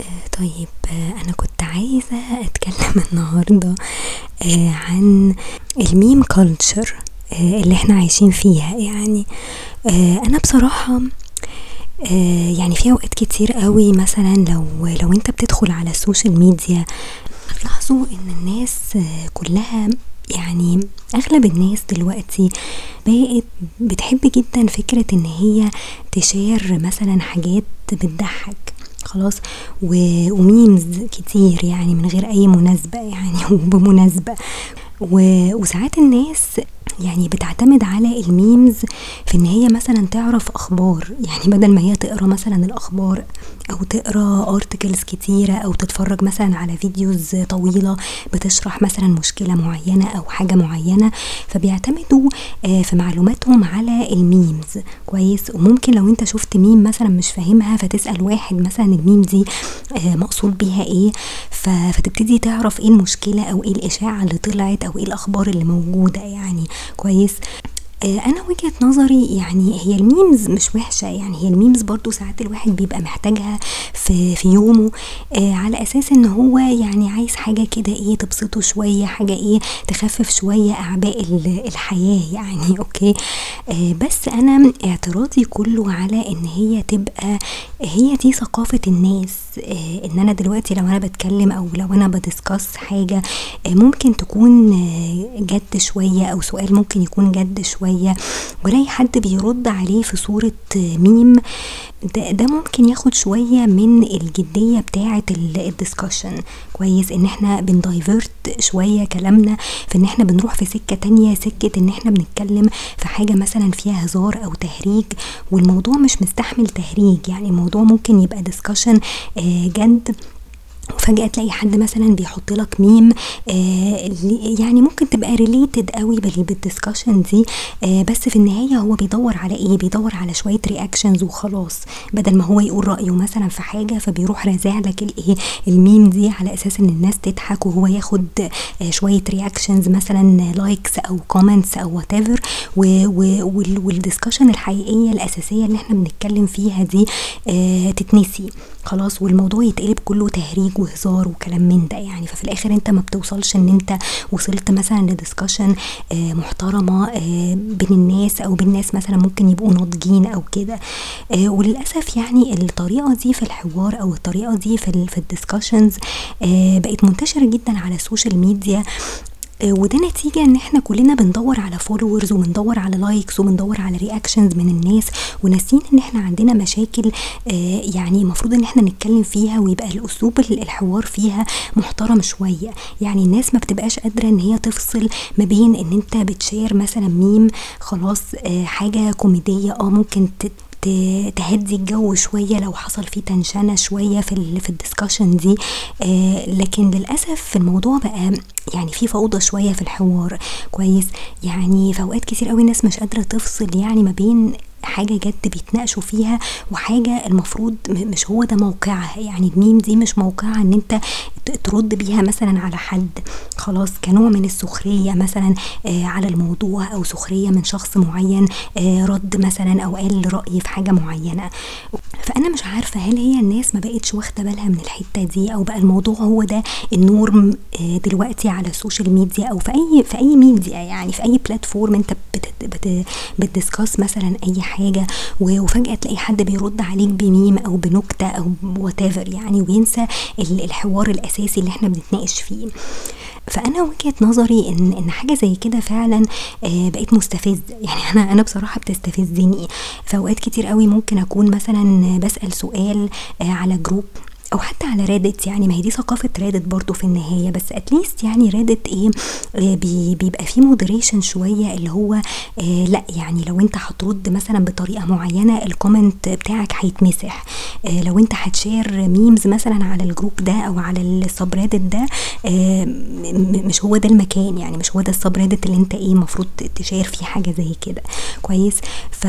آه، طيب آه، أنا كنت عايزة أتكلم النهاردة آه، عن ال meme culture اللي إحنا عايشين فيها. يعني أنا بصراحة يعني في أوقات كتير قوي مثلا لو لو أنت بتدخل على ال social media هتلاحظوا إن الناس كلها يعني أغلب الناس دلوقتي بقت بتحب جدا فكرة إن هي تـ share مثلا حاجات بتضحك. خلاص و memes كتير يعني من غير أي مناسبة يعني وبمناسبة. وساعات الناس يعني بتعتمد على ال memes في إن هي مثلا تعرف أخبار. يعني بدل ما هي تقرأ مثلا الأخبار أو تقرأ articles كتيرة أو تتفرج مثلا على videos طويلة بتشرح مثلا مشكلة معينة أو حاجة معينة فبيعتمدوا آه، في معلوماتهم على ال memes. كويس؟ وممكن لو أنت شفت ميم مثلا مش فاهمها فتسأل واحد مثلا الميم دي آه، مقصود بيها إيه فتبتدي تعرف إيه المشكلة أو إيه الإشاعة اللي طلعت أو إيه الأخبار اللي موجودة يعني. كويس. أنا وجهة نظري يعني هي ال memes مش وحشة يعني هي ال memes برضو ساعات الواحد بيبقى محتاجها في في يومه آه على أساس إن هو يعني عايز حاجة كده إيه تبسطه شوية حاجة إيه تخفف شوية أعباء الحياة يعني okay؟ آه بس أنا اعتراضي كله على إن هي تبقى هي دي ثقافة الناس آه إن أنا دلوقتي لو أنا بتكلم أو لو أنا ب discuss حاجة آه ممكن تكون آه جد شوية أو سؤال ممكن يكون جد شوية شوية ولاقي حد بيرد عليه في صورة ميم. ده, ده ممكن ياخد شوية من الجدية بتاعة ال discussion كويس إن إحنا بن divert شوية كلامنا في إن إحنا بنروح في سكة تانية سكة إن إحنا بنتكلم في حاجة مثلا فيها هزار أو تهريج والموضوع مش مستحمل تهريج. يعني الموضوع ممكن يبقى discussion آه، جد. وفجأة تلاقي حد مثلا بيحط لك ميم آه يعني ممكن تبقى related قوي بال discussion دي آه بس في النهاية هو بيدور على إيه؟ بيدور على شوية reactions وخلاص بدل ما هو يقول رأيه مثلا في حاجة فبيروح رازع لك الايه الميم دي على أساس إن الناس تضحك وهو ياخد آه شوية reactions مثلا likes أو comments أو what وال discussion الحقيقية الأساسية اللي إحنا بنتكلم فيها دي تتنسي. خلاص والموضوع يتقلب كله تهريج وهزار وكلام من ده يعني. ففي الآخر أنت ما بتوصلش إن أنت وصلت مثلا ل discussion آه محترمة آه بين الناس أو بين ناس مثلا ممكن يبقوا ناضجين أو كده. آه وللأسف يعني الطريقة دي في الحوار أو الطريقة دي في في ال discussions آه بقت منتشرة جدا على ال social media وده نتيجة إن إحنا كلنا بندور على followers وبندور على likes وبندور على reactions من الناس وناسين إن إحنا عندنا مشاكل آه، يعني المفروض إن إحنا نتكلم فيها ويبقى الأسلوب الحوار فيها محترم شوية. يعني الناس ما بتبقاش قادرة إن هي تفصل ما بين إن أنت بت share مثلا ميم خلاص آه، حاجة كوميدية آه ممكن تهدي الجو شوية لو حصل فيه تنشنة شوية في في الدسكشن دي. آه لكن للأسف الموضوع بقى يعني في فوضى شوية في الحوار. كويس. يعني في أوقات كتير قوي الناس مش قادرة تفصل يعني ما بين حاجة جد بيتناقشوا فيها وحاجة المفروض مش هو ده موقعها يعني الميم دي مش موقعها إن أنت ترد بيها مثلا على حد. خلاص كنوع من السخرية مثلا آه على الموضوع أو سخرية من شخص معين آه رد مثلا أو قال رأي في حاجة معينة. فأنا مش عارفة هل هي الناس ما بقتش واخدة بالها من الحتة دي أو بقى الموضوع هو ده ال norm آه دلوقتي على ال social media أو في أي في أي ميديا يعني في أي platform أنت بت discuss مثلا أي حاجة وفجأة تلاقي حد بيرد عليك بميم أو بنكتة أو وات يعني وينسى الحوار الأساسي اللي إحنا بنتناقش فيه. فأنا وجهة نظري إن إن حاجة زي كده فعلا آه بقت مستفزة. يعني أنا أنا بصراحة بتستفزني. في اوقات كتير قوي ممكن أكون مثلا بسأل سؤال آه على group أو حتى على ريدت يعني ما هي دي ثقافة ريدت برضو في النهاية بس at least يعني ريدت إيه آه بي بيبقى فيه moderation شوية اللي هو آه لأ يعني لو أنت هترد مثلا بطريقة معينة ال comment بتاعك هيتمسح. آه لو أنت هت share memes مثلا على ال group ده أو على ال subreddit ده آه مش هو ده المكان يعني مش هو ده ال subreddit اللي أنت إيه المفروض ت share فيه حاجة زي كده. كويس؟ ف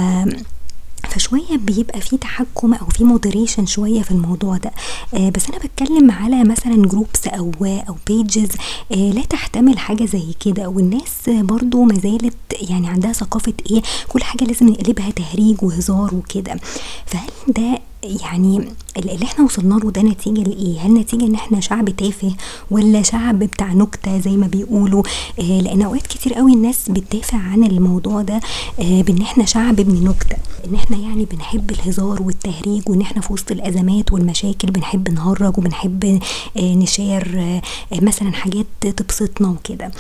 فشوية بيبقى في تحكم أو في moderation شوية في الموضوع ده. آه بس أنا بتكلم على مثلا groups أو أو pages آه لا تحتمل حاجة زي كده. والناس برضو ما زالت يعني عندها ثقافة إيه كل حاجة لازم نقلبها تهريج وهزار وكده. فهل ده يعني اللي إحنا وصلنا له ده نتيجة لإيه؟ هل نتيجة إن إحنا شعب تافه ولا شعب بتاع نكتة زي ما بيقولوا؟ آه لأن أوقات كتير قوي الناس بتدافع عن الموضوع ده آه بإن إحنا شعب ابن نكتة، إن إحنا يعني بنحب الهزار والتهريج وإن إحنا في وسط الأزمات والمشاكل بنحب نهرج وبنحب آه نشير آه مثلا حاجات تبسطنا وكده.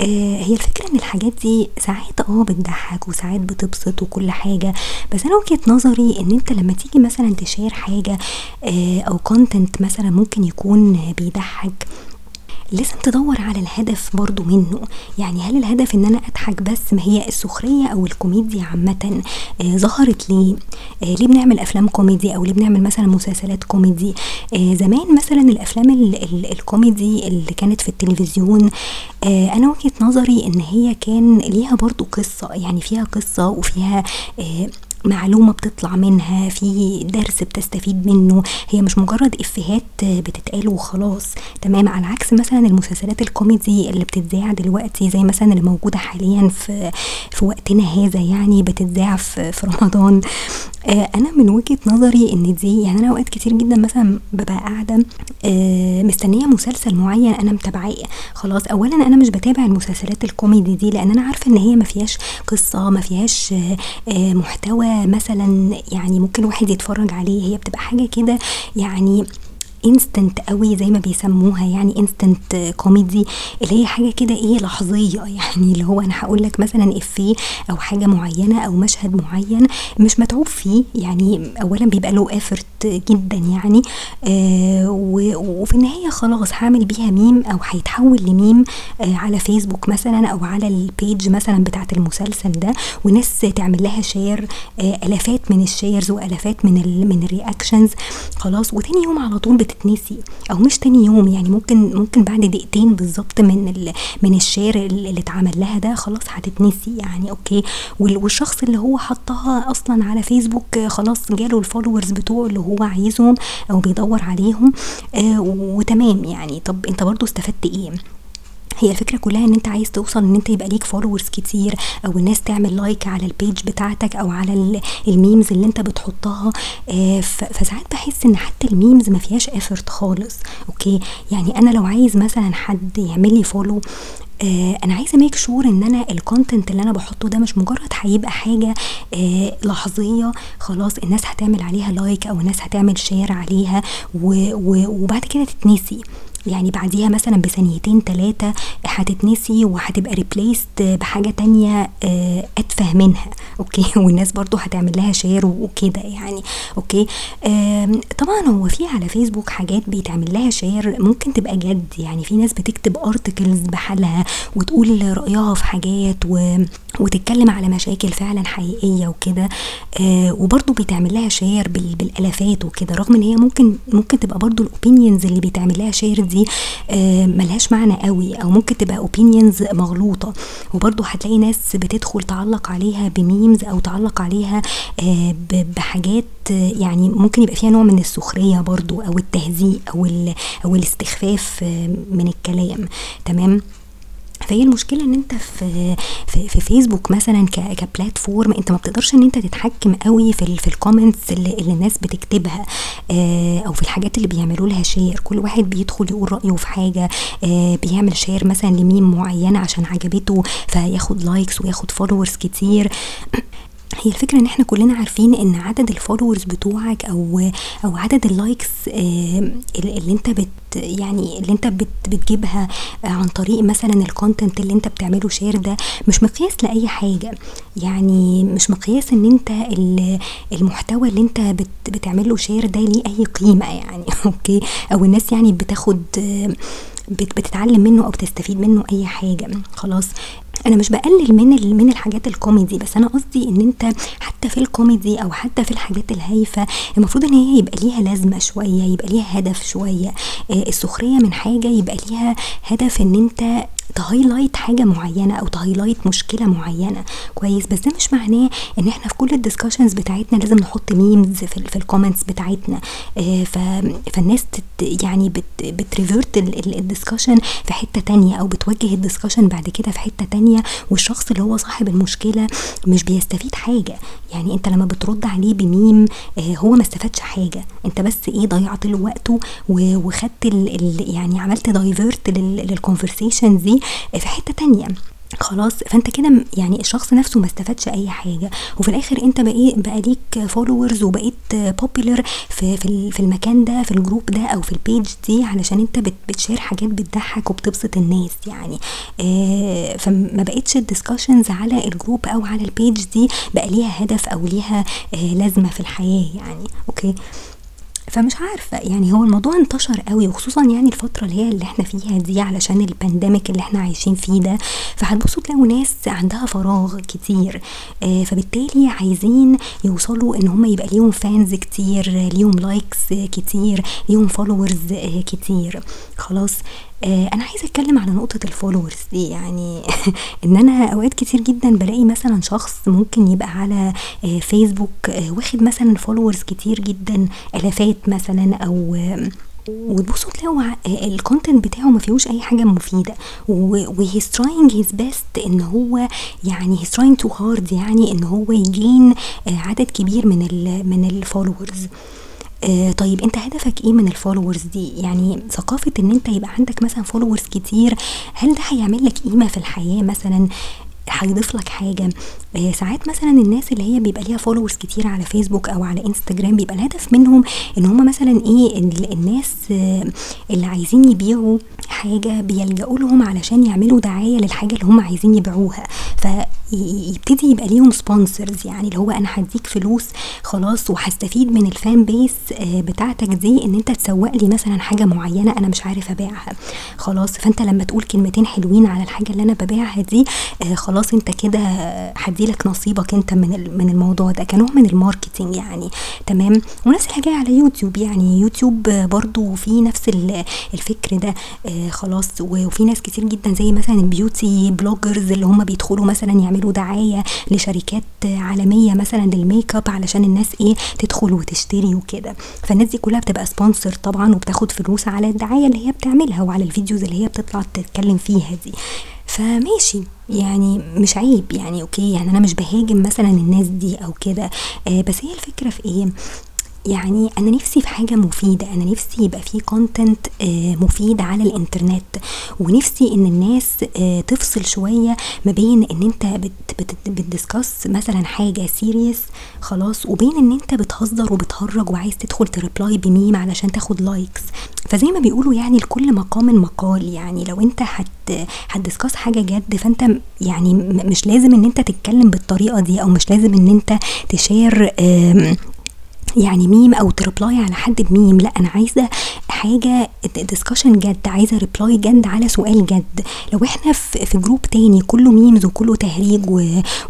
آه هي الفكرة إن الحاجات دي ساعات آه بتضحك وساعات بتبسط وكل حاجة. بس أنا وجهة نظري إن أنت لما تيجي مثلا ت share حاجة آه أو content مثلا ممكن يكون بيضحك لازم تدور على الهدف برضو منه. يعني هل الهدف إن أنا أضحك بس ما هي السخرية أو الكوميديا عامة؟ آه ظهرت ليه؟ آه ليه بنعمل أفلام كوميدي أو ليه بنعمل مثلا مسلسلات كوميدي؟ آه زمان مثلا الأفلام ال ال الكوميدي اللي كانت في التلفزيون آه أنا وجهة نظري إن هي كان ليها برضو قصة. يعني فيها قصة وفيها آه معلومة بتطلع منها في درس بتستفيد منه. هي مش مجرد إفيهات بتتقال وخلاص تمام؟ على عكس مثلا المسلسلات الكوميدي اللي بتتذاع دلوقتي زي مثلا اللي موجودة حاليا في في وقتنا هذا يعني بتتذاع في, في رمضان. آه أنا من وجهة نظري إن دي يعني أنا أوقات كتير جدا مثلا ببقى قاعدة آه مستنية مسلسل معين أنا متابعاه. خلاص اولا أنا مش بتابع المسلسلات الكوميدي دي لأن أنا عارفة إن هي ما فيهاش قصة ما فيهاش آه محتوى مثلا يعني ممكن واحد يتفرج عليه هي بتبقى حاجة كده يعني instant قوي زي ما بيسموها يعني instant comedy اللي هي حاجة كده إيه لحظية يعني اللي هو أنا هقول لك مثلا إفيه أو حاجة معينة أو مشهد معين مش متعوب فيه يعني ولا بيبقى له effort جدا يعني آه وفي النهاية خلاص هعمل بيها ميم أو هيتحول لميم آه على فيسبوك مثلا أو على ال page مثلا بتاعة المسلسل ده وناس تعمل لها share آه آلافات من ال shares وآلافات من ال من ال reactions خلاص. وتاني يوم على طول بتتنسي أو مش تاني يوم يعني ممكن ممكن بعد دقيقتين بالظبط من من ال share اللي اتعمل لها ده خلاص هتتنسي يعني okay. والشخص اللي هو حطها أصلا على فيسبوك خلاص جاله ال followers بتوعه اللي هو عايزهم أو بيدور عليهم آه وتمام يعني. طب أنت برضو استفدت إيه؟ هي الفكرة كلها إن أنت عايز توصل إن أنت يبقى ليك followers كتير أو الناس تعمل like على ال page بتاعتك أو على ال memes اللي أنت بتحطها. آه فساعات بحس إن حتى ال memes ما فيهاش effort خالص. Okay؟ يعني أنا لو عايز مثلا حد يعمل لي follow آه أنا عايزة make sure إن أنا ال content اللي أنا بحطه ده مش مجرد هيبقى حاجة آه لحظية خلاص الناس هتعمل عليها like أو الناس هتعمل share عليها وبعد كده تتنسي. يعني بعديها مثلا بثانيتين تلاتة هتتنسي وهتبقى replaced بحاجة تانية أتفه منها. okay؟ والناس برضو هتعمل لها share وكده يعني. okay؟ طبعا هو في على فيسبوك حاجات بيتعمل لها share ممكن تبقى جد. يعني في ناس بتكتب articles بحالها وتقول رأيها في حاجات و وتتكلم على مشاكل فعلا حقيقية وكده. آه وبرضه بيتعمل لها share بالالافات وكده. رغم إن هي ممكن ممكن تبقى برضه ال opinions اللي بيتعمل لها share دي آه ملهاش معنى قوي أو ممكن تبقى opinions مغلوطة. وبرضه هتلاقي ناس بتدخل تعلق عليها ب memes أو تعلق عليها آه بحاجات يعني ممكن يبقى فيها نوع من السخرية برضو أو التهزيء أو أو الاستخفاف من الكلام. تمام؟ فهي المشكلة إن أنت في في, في فيسبوك مثلا ك platform أنت ما بتقدرش إن أنت تتحكم قوي في ال في ال comments اللي, اللي الناس بتكتبها آه أو في الحاجات اللي بيعملوا لها share كل واحد بيدخل يقول رأيه في حاجة آه بيعمل share مثلا لميم معينة عشان عجبته فياخد likes وياخد followers كتير. هي الفكرة إن إحنا كلنا عارفين إن عدد ال followers بتوعك أو أو عدد ال likes اللي أنت بت يعني اللي أنت بت بتجيبها عن طريق مثلا ال content اللي أنت بتعمله share ده مش مقياس لأي حاجة. يعني مش مقياس إن أنت المحتوى اللي أنت بت بتعمله share ده ليه أي قيمة يعني. okay؟ أو الناس يعني بتاخد بتتعلم منه أو بتستفيد منه أي حاجة. خلاص. أنا مش بقلل من من الحاجات الكوميدي بس أنا قصدي ان انت حتى في الكوميدي أو حتى في الحاجات الهايفة المفروض ان هي يبقى ليها لازمة شوية يبقى ليها هدف شوية. السخرية من حاجة يبقى ليها هدف ان انت ت highlight حاجة معينة أو ت highlight مشكلة معينة. كويس؟ بس ده مش معناه ان إحنا في كل ال discussions بتاعتنا لازم نحط memes في, في ال comments بتاعتنا. آه فالناس تت يعني بت revert ال discussion في حتة تانية أو بتوجه ال discussion بعد كده في حتة تانية. تانية والشخص اللي هو صاحب المشكلة مش بيستفيد حاجة. يعني انت لما بترد عليه بميم آه هو ما استفادش حاجة. انت بس إيه ضيعت له وقته وخدت يعني عملت divert لل conversation دي في حتة تانية. خلاص فانت كده يعني الشخص نفسه ما استفادش أي حاجة. وفي الآخر انت بقى بقى ليك followers وبقيت popular في في في المكان ده في ال group ده أو في ال page دي علشان انت بت share حاجات بتضحك وبتبسط الناس يعني. آه فما بقتش ال discussions على ال group أو على ال page دي بقى ليها هدف أو ليها آه لازمة في الحياة يعني. okay؟ فمش عارفة يعني هو الموضوع انتشر قوي وخصوصا يعني الفترة اللي هي اللي إحنا فيها دي علشان ال pandemic اللي إحنا عايشين فيه ده. فهتبصوا تلاقوا ناس عندها فراغ كتير آه فبالتالي عايزين يوصلوا إن هم يبقى ليهم fans كتير ليهم likes كتير ليهم followers آه كتير. خلاص آه أنا عايزة أتكلم على نقطة ال followers دي. يعني إن أنا أوقات كتير جدا بلاقي مثلا شخص ممكن يبقى على آه فيسبوك آه واخد مثلا followers كتير جدا آلافات مثلا أو وتبصوا تلاقوا ال content بتاعه ما فيهوش أي حاجة مفيدة. و he's trying his best إن هو يعني he's trying too hard يعني إن هو ي gain عدد كبير من من ال followers آه طيب انت هدفك إيه من ال followers دي؟ يعني ثقافة ان انت يبقى عندك مثلا followers كتير هل ده هيعمل لك قيمة في الحياة مثلا؟ هيضيف لك حاجة؟ آه ساعات مثلا الناس اللي هي بيبقى ليها followers كتير على فيسبوك أو على انستجرام بيبقى الهدف منهم إن هم مثلا إيه الناس آه اللي عايزين يبيعوا حاجة بيلجأوا لهم علشان يعملوا دعاية للحاجة اللي هم عايزين يبيعوها. فيبتدي يبقى ليهم sponsors يعني اللي هو أنا هديك فلوس خلاص وهستفيد من ال fan base آه بتاعتك دي إن أنت تسوق لي مثلا حاجة معينة أنا مش عارف أبيعها. خلاص فأنت لما تقول كلمتين حلوين على الحاجة اللي أنا ببيعها دي خلاص خلاص أنت كده هديلك نصيبك أنت من من الموضوع ده كنوع من ال marketing يعني. تمام؟ ونفس الحاجة على يوتيوب يعني يوتيوب برضو في نفس الفكر ده آه خلاص وفي ناس كتير جدا زي مثلا ال beauty bloggers اللي هم بيدخلوا مثلا يعملوا دعاية لشركات عالمية مثلا للميك اب علشان الناس إيه تدخل وتشتري وكده. فالناس دي كلها بتبقى sponsor طبعا وبتاخد فلوس على الدعاية اللي هي بتعملها وعلى ال videos اللي هي بتطلع تتكلم فيها دي. فماشي يعني مش عيب يعني okay يعني أنا مش بهاجم مثلا الناس دي أو كده. آه بس هي الفكرة في إيه؟ يعني أنا نفسي في حاجة مفيدة أنا نفسي يبقى في content آه مفيد على الإنترنت ونفسي إن الناس آه تفصل شوية ما بين إن أنت بت بت بت discuss مثلا حاجة serious خلاص وبين إن أنت بتهزر وبتهرج وعايز تدخل ت reply ب meme علشان تاخد likes فزي ما بيقولوا يعني لكل مقام مقال يعني لو أنت هت هت discuss حاجة جد فأنت يعني مش لازم إن أنت تتكلم بالطريقة دي أو مش لازم إن أنت ت share يعني ميم أو ت reply على حد بميم لا أنا عايزة حاجة discussion جد عايزة reply جد على سؤال جد. لو إحنا في, group تاني كله memes وكله تهريج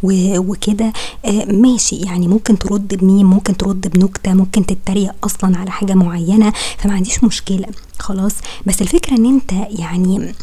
وكده آه ماشي. يعني ممكن ترد بميم ممكن ترد بنكتة ممكن تتريق أصلا على حاجة معينة فما عنديش مشكلة. خلاص. بس الفكرة إن أنت يعني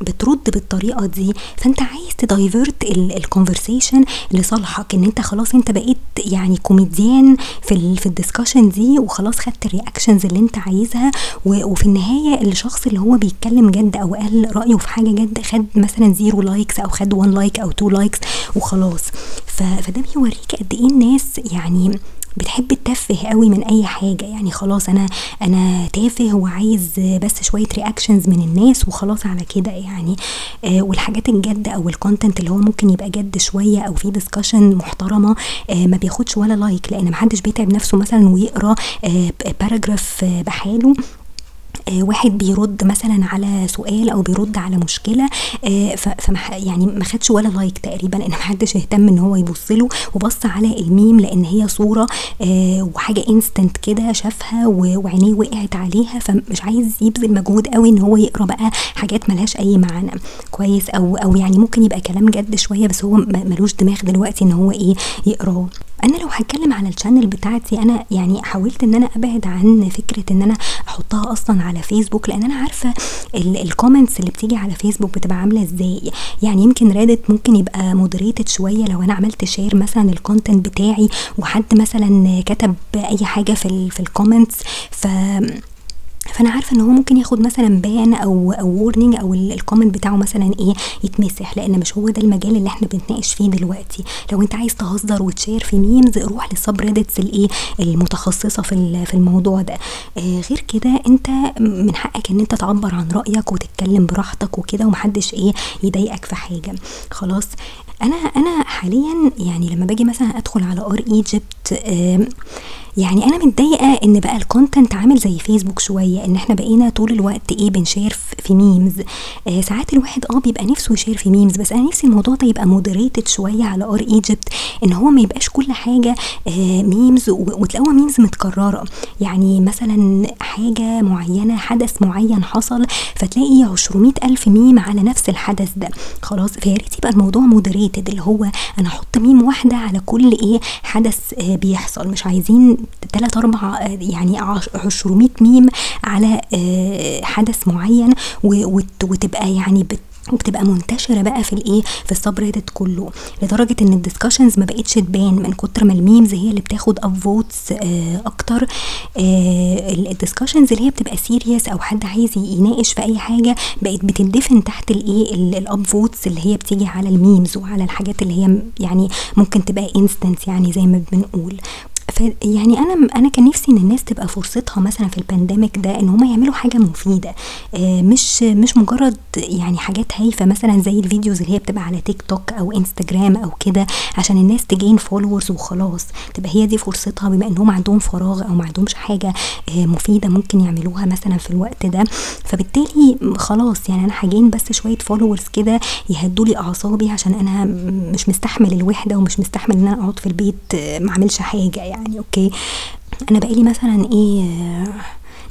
بترد بالطريقة دي فأنت عايز ت divert ال conversation لصالحك إن أنت خلاص أنت بقيت يعني كوميديان في ال في ال discussion دي وخلاص خدت ال reactions اللي أنت عايزها وفي النهاية الشخص اللي هو بيتكلم جد أو قال رأيه في حاجة جد خد مثلا zero likes أو خد 1 like أو 2 likes وخلاص. فده بيوريك قد إيه الناس يعني بتحب التفه قوي من أي حاجة. يعني خلاص أنا أنا تافه وعايز بس شوية reactions من الناس وخلاص على كده يعني. آه والحاجات الجد أو ال content اللي هو ممكن يبقى جد شوية أو في discussion محترمة آه ما بياخدش ولا like لأن محدش بيتعب نفسه مثلا ويقرأ آه paragraph بحاله آه واحد بيرد مثلا على سؤال أو بيرد على مشكلة آه فما يعني ما خدش ولا like تقريبا لأن ما حدش اهتم إن هو يبص له وبص على الميم لأن هي صورة آه وحاجة instant كده شافها وعينيه وقعت عليها فمش عايز يبذل مجهود قوي إن هو يقرأ بقى حاجات ملهاش أي معنى. كويس؟ أو أو يعني ممكن يبقى كلام جد شوية بس هو ملوش دماغ دلوقتي إن هو إيه يقراه. أنا لو هتكلم على ال channel بتاعتي أنا يعني حاولت إن أنا أبعد عن فكرة إن أنا أحطها أصلا على فيسبوك لأن أنا عارفة ال comments اللي بتيجي على فيسبوك بتبقى عاملة إزاي. يعني يمكن Reddit ممكن يبقى moderated شوية لو أنا عملت share مثلا ال content بتاعي وحد مثلا كتب أي حاجة في ال في ال comments ف فأنا عارفة إن هو ممكن ياخد مثلا ban أو أو warning أو ال comment بتاعه مثلا إيه يتمسح لأن مش هو ده المجال اللي إحنا بنتناقش فيه دلوقتي. لو أنت عايز تهزر وتشير في memes روح لل subreddits الإيه المتخصصة في في الموضوع ده. آه غير كده أنت من حقك إن أنت تعبر عن رأيك وتتكلم براحتك وكده ومحدش إيه يضايقك في حاجة. خلاص. أنا أنا حاليا يعني لما باجي مثلا أدخل على r Egypt آه يعني أنا متضايقة إن بقى ال content عامل زي فيسبوك شوية إن إحنا بقينا طول الوقت إيه بنشير في memes آه ساعات الواحد آه بيبقى نفسه يشير في memes بس أنا نفسي الموضوع ده يبقى moderated شوية على r Egypt إن هو ما يبقاش كل حاجة آه memes وتلاقوها memes متكررة. يعني مثلا حاجة معينة حدث معين حصل فتلاقي 200 ألف ميم على نفس الحدث ده. خلاص فيا ريت يبقى الموضوع moderated اللي هو أنا أحط ميم واحدة على كل إيه حدث آه بيحصل. مش عايزين تلات أربع يعني عشرمية ميم على حدث معين وتبقى يعني بت وبتبقى منتشرة بقى في الإيه في ال sub كله. لدرجة إن ال discussions ما بقتش تبان من كتر ما ال memes هي اللي بتاخد upvotes آه أكتر. آه ال discussions اللي هي بتبقى serious أو حد عايز يناقش في أي حاجة بقت بتندفن تحت الإيه ال upvotes اللي هي بتيجي على ال memes وعلى الحاجات اللي هي يعني ممكن تبقى instant يعني زي ما بنقول. يعني أنا أنا كان نفسي إن الناس تبقى فرصتها مثلا في ال pandemic ده إن هم يعملوا حاجة مفيدة. آه مش مش مجرد يعني حاجات هايفة مثلا زي ال videos اللي هي بتبقى على تيك توك أو انستجرام أو كده عشان الناس ت gain followers وخلاص. تبقى هي دي فرصتها بما إنهم عندهم فراغ أو ما عندهمش حاجة آه مفيدة ممكن يعملوها مثلا في الوقت ده. فبالتالي خلاص يعني أنا ه gain بس شوية followers كده يهدوا لي أعصابي عشان أنا مش مستحمل الوحدة ومش مستحمل إن أنا أقعد في البيت آه ما أعملش حاجة يعني. يعني okay. أنا بقالي مثلا إيه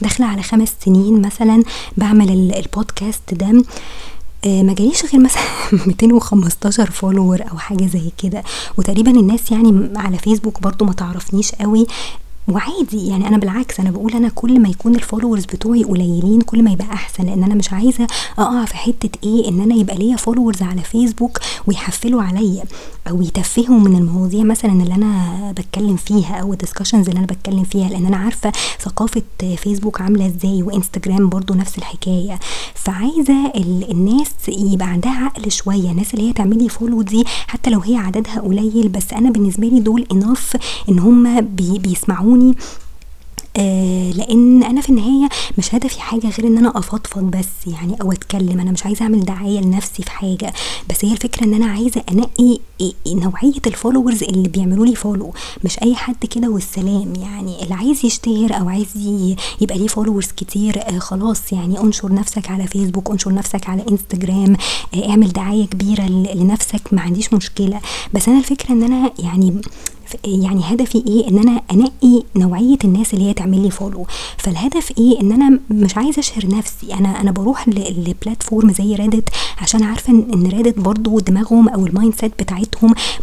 داخلة على خمس سنين مثلا بعمل البودكاست ده. آه ما جاليش غير مثلا 215 follower أو حاجة زي كده. وتقريبا الناس يعني على فيسبوك برضو ما تعرفنيش قوي. وعادي يعني أنا بالعكس أنا بقول أنا كل ما يكون ال followers بتوعي قليلين كل ما يبقى أحسن لأن أنا مش عايزة أقع في حتة إيه إن أنا يبقى ليا followers على فيسبوك ويحفلوا عليا أو يتفهوا من المواضيع مثلا اللي أنا بتكلم فيها أو ال discussions اللي أنا بتكلم فيها لأن أنا عارفة ثقافة فيسبوك عاملة إزاي وإنستجرام برضو نفس الحكاية. فعايزة الناس يبقى عندها عقل شوية الناس اللي هي تعملي follow دي حتى لو هي عددها قليل بس أنا بالنسبة لي دول enough إن هم بي بيسمعوني آه لأن أنا في النهاية مش هدفي حاجة غير إن أنا أفضفض بس يعني أو أتكلم. أنا مش عايزة أعمل دعاية لنفسي في حاجة. بس هي الفكرة إن أنا عايزة أنقي نوعية ال followers اللي بيعملوا لي follow مش أي حد كده والسلام. يعني اللي عايز يشتهر أو عايز يبقى ليه followers كتير آه خلاص. يعني انشر نفسك على فيسبوك انشر نفسك على انستجرام آه اعمل دعاية كبيرة لنفسك. ما عنديش مشكلة. بس أنا الفكرة إن أنا يعني يعني هدفي إيه؟ إن أنا أنقي نوعية الناس اللي هي تعمل لي follow فالهدف إيه؟ إن أنا مش عايزه أشهر نفسي. أنا أنا بروح ل platform زي Reddit عشان عارفة إن Reddit برضو دماغهم أو ال mindset بتاعتهم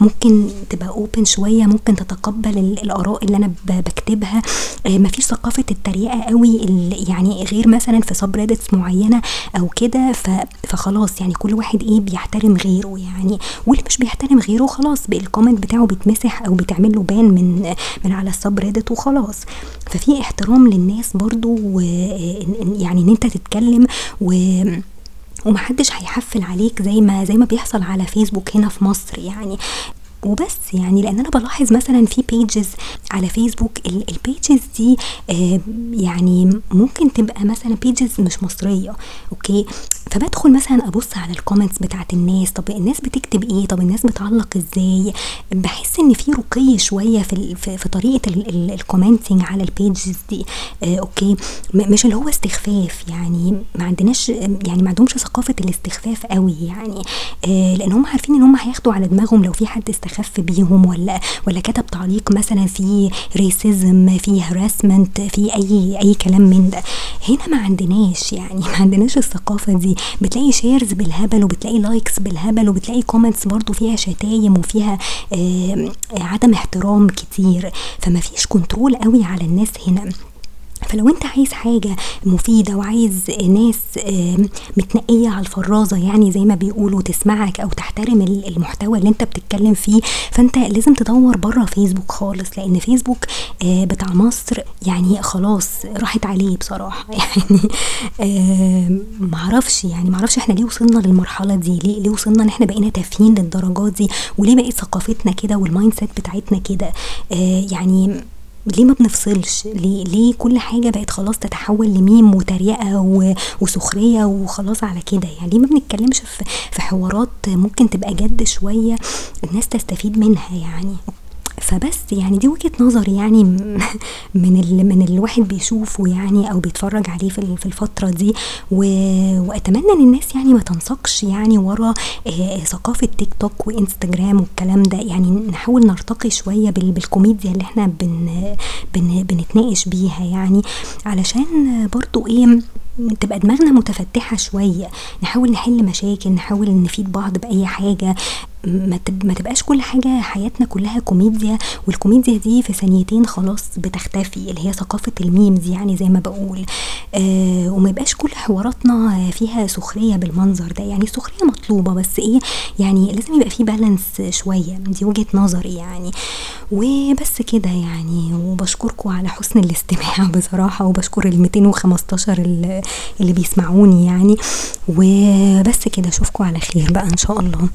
ممكن تبقى open شوية ممكن تتقبل الآراء اللي أنا بكتبها. مفيش ثقافة التريقة قوي يعني غير مثلا في sub معينة أو كده فخلاص يعني كل واحد إيه بيحترم غيره يعني. واللي مش بيحترم غيره خلاص ال comment بتاعه بيتمسح أو بتاع تعمل له ban من من على ال sub وخلاص. ففي احترام للناس برضو يعني إن أنت تتكلم و ومحدش هيحفل عليك زي ما زي ما بيحصل على فيسبوك هنا في مصر يعني. وبس يعني لأن أنا بلاحظ مثلا في pages على فيسبوك ال pages دي يعني ممكن تبقى مثلا pages مش مصرية okay؟ فبدخل مثلا أبص على ال comments بتاعت الناس طب الناس بتكتب إيه؟ طب الناس بتعلق إزاي؟ بحس إن في رقي شوية في في, طريقة ال commenting على ال pages دي آه okay؟ مش اللي هو استخفاف يعني ما عندناش يعني ما عندهمش ثقافة الاستخفاف قوي يعني آه لأن هم عارفين إن هم هياخدوا على دماغهم لو في حد استخف بيهم ولا ولا كتب تعليق مثلا في racism في harassment في أي أي كلام من ده. هنا ما عندناش يعني ما عندناش الثقافة دي. بتلاقي shares بالهبل وبتلاقي likes بالهبل وبتلاقي comments برضو فيها شتايم وفيها آه عدم احترام كتير. فما فيش control قوي على الناس هنا. فلو أنت عايز حاجة مفيدة وعايز ناس متنقية على الفرازة يعني زي ما بيقولوا تسمعك أو تحترم المحتوى اللي أنت بتتكلم فيه فأنت لازم تدور برّه فيسبوك خالص لأن فيسبوك بتاع مصر يعني خلاص راحت عليه بصراحة يعني ما أعرفش يعني ما أعرفش إحنا ليه وصلنا للمرحلة دي ليه ليه وصلنا إن إحنا بقينا تافهين للدرجة دي وليه بقت ثقافتنا كده وال mindset بتاعتنا كده؟ يعني ليه ما بنفصلش؟ ليه ليه كل حاجة بقت خلاص تتحول لميم وتريقة وسخرية وخلاص على كده؟ يعني ليه ما بنتكلمش في حوارات ممكن تبقى جد شوية الناس تستفيد منها يعني؟ فبس يعني دي وجهة نظري يعني من ال من اللي الواحد بيشوفه يعني أو بيتفرج عليه في الفترة دي. وأتمنى إن الناس يعني ما تنساقش يعني ورا ثقافة تيك توك وإنستجرام والكلام ده. يعني نحاول نرتقي شوية بالكوميديا اللي إحنا بن بن بنتناقش بيها يعني. علشان برضه إيه تبقى دماغنا متفتحة شوية. نحاول نحل مشاكل نحاول نفيد بعض بأي حاجة. ما تبقاش كل حاجة حياتنا كلها كوميديا والكوميديا دي في ثانيتين خلاص بتختفي اللي هي ثقافة ال memes يعني زي ما بقول. وما يبقاش كل حواراتنا فيها سخرية بالمنظر ده. يعني السخرية مطلوبة بس إيه يعني لازم يبقى في balance شوية. دي وجهة نظري يعني. وبس كده يعني. وبشكركم على حسن الاستماع بصراحة وبشكر الميتين وخمستاشر اللي بيسمعوني يعني. وبس كده أشوفكم على خير بقى إن شاء الله.